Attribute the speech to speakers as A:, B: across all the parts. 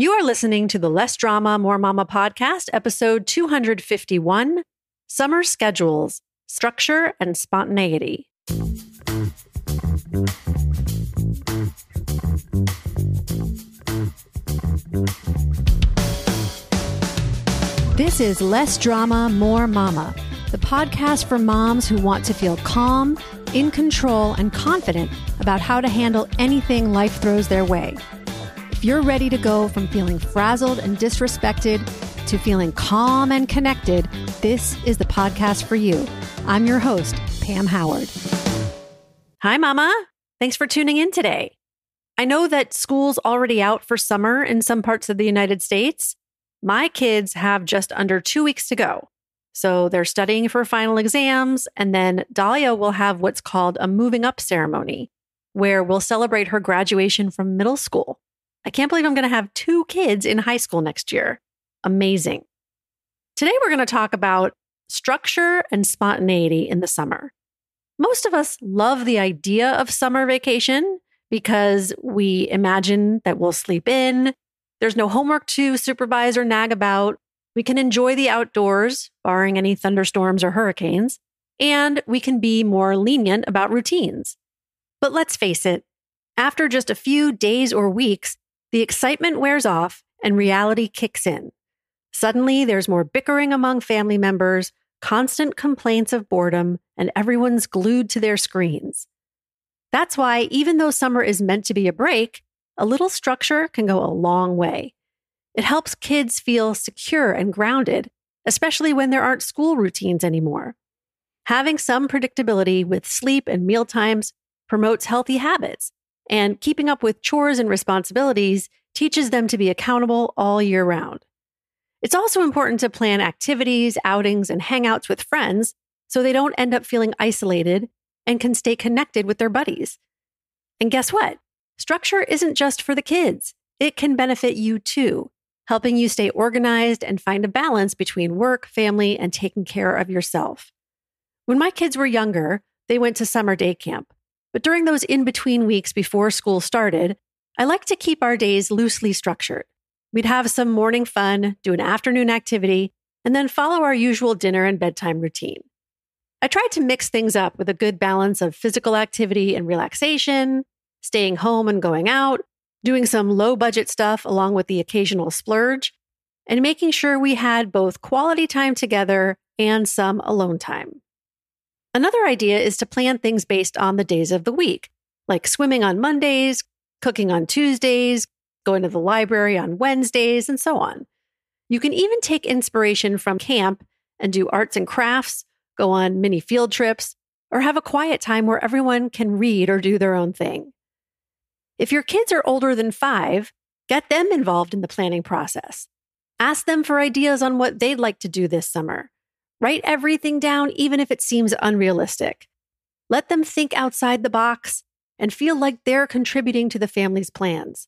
A: You are listening to the Less Drama, More Mama podcast, episode 251 Summer Schedules, Structure and Spontaneity. This is Less Drama, More Mama, the podcast for moms who want to feel calm, in control, and confident about how to handle anything life throws their way. If you're ready to go from feeling frazzled and disrespected to feeling calm and connected, this is the podcast for you. I'm your host, Pam Howard. Hi, Mama. Thanks for tuning in today. I know that school's already out for summer in some parts of the United States. My kids have just under two weeks to go. So they're studying for final exams, and then Dahlia will have what's called a moving up ceremony, where we'll celebrate her graduation from middle school. I can't believe I'm going to have two kids in high school next year. Amazing. Today, we're going to talk about structure and spontaneity in the summer. Most of us love the idea of summer vacation because we imagine that we'll sleep in. There's no homework to supervise or nag about. We can enjoy the outdoors, barring any thunderstorms or hurricanes, and we can be more lenient about routines. But let's face it, after just a few days or weeks, the excitement wears off and reality kicks in. Suddenly, there's more bickering among family members, constant complaints of boredom, and everyone's glued to their screens. That's why, even though summer is meant to be a break, a little structure can go a long way. It helps kids feel secure and grounded, especially when there aren't school routines anymore. Having some predictability with sleep and meal times promotes healthy habits and keeping up with chores and responsibilities teaches them to be accountable all year round. It's also important to plan activities, outings, and hangouts with friends so they don't end up feeling isolated and can stay connected with their buddies. And guess what? Structure isn't just for the kids, it can benefit you too, helping you stay organized and find a balance between work, family, and taking care of yourself. When my kids were younger, they went to summer day camp. But during those in between weeks before school started, I like to keep our days loosely structured. We'd have some morning fun, do an afternoon activity, and then follow our usual dinner and bedtime routine. I tried to mix things up with a good balance of physical activity and relaxation, staying home and going out, doing some low budget stuff along with the occasional splurge, and making sure we had both quality time together and some alone time. Another idea is to plan things based on the days of the week, like swimming on Mondays, cooking on Tuesdays, going to the library on Wednesdays, and so on. You can even take inspiration from camp and do arts and crafts, go on mini field trips, or have a quiet time where everyone can read or do their own thing. If your kids are older than five, get them involved in the planning process. Ask them for ideas on what they'd like to do this summer. Write everything down, even if it seems unrealistic. Let them think outside the box and feel like they're contributing to the family's plans.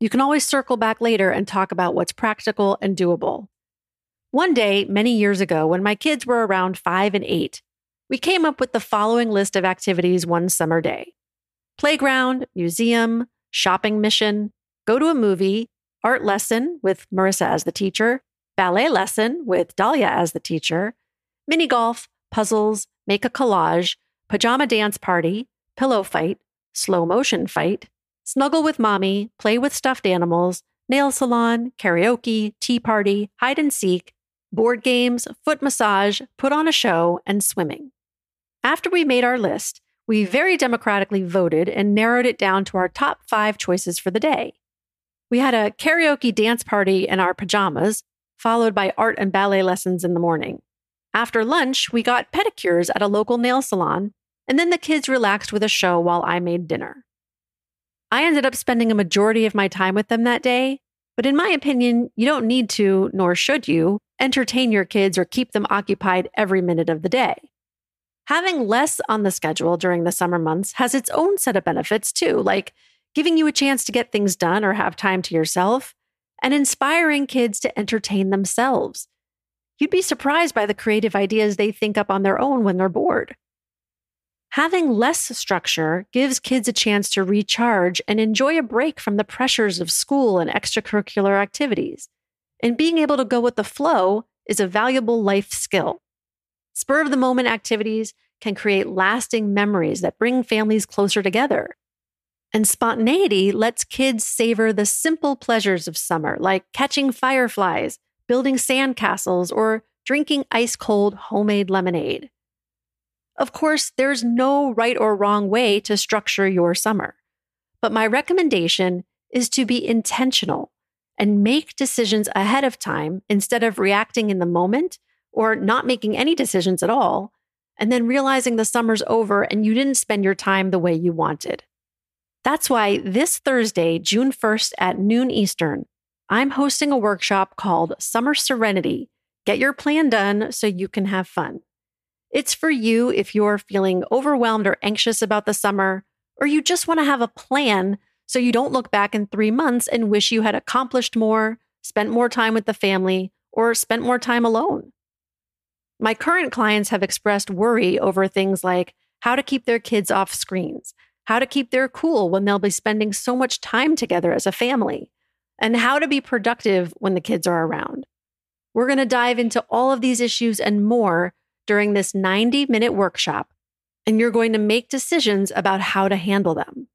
A: You can always circle back later and talk about what's practical and doable. One day, many years ago, when my kids were around five and eight, we came up with the following list of activities one summer day playground, museum, shopping mission, go to a movie, art lesson with Marissa as the teacher, ballet lesson with Dahlia as the teacher, mini golf, puzzles, make a collage, pajama dance party, pillow fight, slow motion fight, snuggle with mommy, play with stuffed animals, nail salon, karaoke, tea party, hide and seek, board games, foot massage, put on a show, and swimming. After we made our list, we very democratically voted and narrowed it down to our top five choices for the day. We had a karaoke dance party in our pajamas, followed by art and ballet lessons in the morning. After lunch, we got pedicures at a local nail salon, and then the kids relaxed with a show while I made dinner. I ended up spending a majority of my time with them that day, but in my opinion, you don't need to, nor should you, entertain your kids or keep them occupied every minute of the day. Having less on the schedule during the summer months has its own set of benefits too, like giving you a chance to get things done or have time to yourself, and inspiring kids to entertain themselves. You'd be surprised by the creative ideas they think up on their own when they're bored. Having less structure gives kids a chance to recharge and enjoy a break from the pressures of school and extracurricular activities. And being able to go with the flow is a valuable life skill. Spur of the moment activities can create lasting memories that bring families closer together. And spontaneity lets kids savor the simple pleasures of summer, like catching fireflies, building sandcastles, or drinking ice cold homemade lemonade. Of course, there's no right or wrong way to structure your summer, but my recommendation is to be intentional and make decisions ahead of time instead of reacting in the moment or not making any decisions at all, and then realizing the summer's over and you didn't spend your time the way you wanted. That's why this Thursday, June 1st at noon Eastern, I'm hosting a workshop called Summer Serenity Get Your Plan Done So You Can Have Fun. It's for you if you're feeling overwhelmed or anxious about the summer, or you just want to have a plan so you don't look back in three months and wish you had accomplished more, spent more time with the family, or spent more time alone. My current clients have expressed worry over things like how to keep their kids off screens, how to keep their cool when they'll be spending so much time together as a family, and how to be productive when the kids are around. We're going to dive into all of these issues and more during this 90 minute workshop, and you're going to make decisions about how to handle them.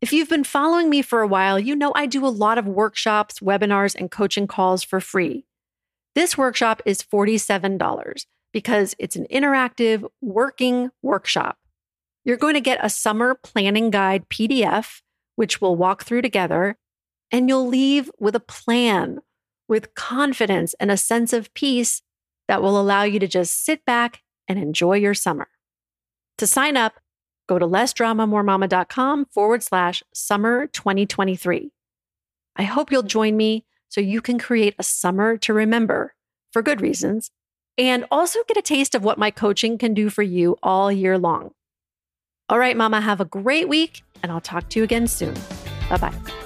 A: If you've been following me for a while, you know I do a lot of workshops, webinars, and coaching calls for free. This workshop is $47 because it's an interactive, working workshop. You're going to get a summer planning guide PDF, which we'll walk through together, and you'll leave with a plan, with confidence and a sense of peace that will allow you to just sit back and enjoy your summer. To sign up, go to lessdramamoremama.com forward slash summer 2023. I hope you'll join me so you can create a summer to remember for good reasons and also get a taste of what my coaching can do for you all year long. All right, Mama, have a great week, and I'll talk to you again soon. Bye bye.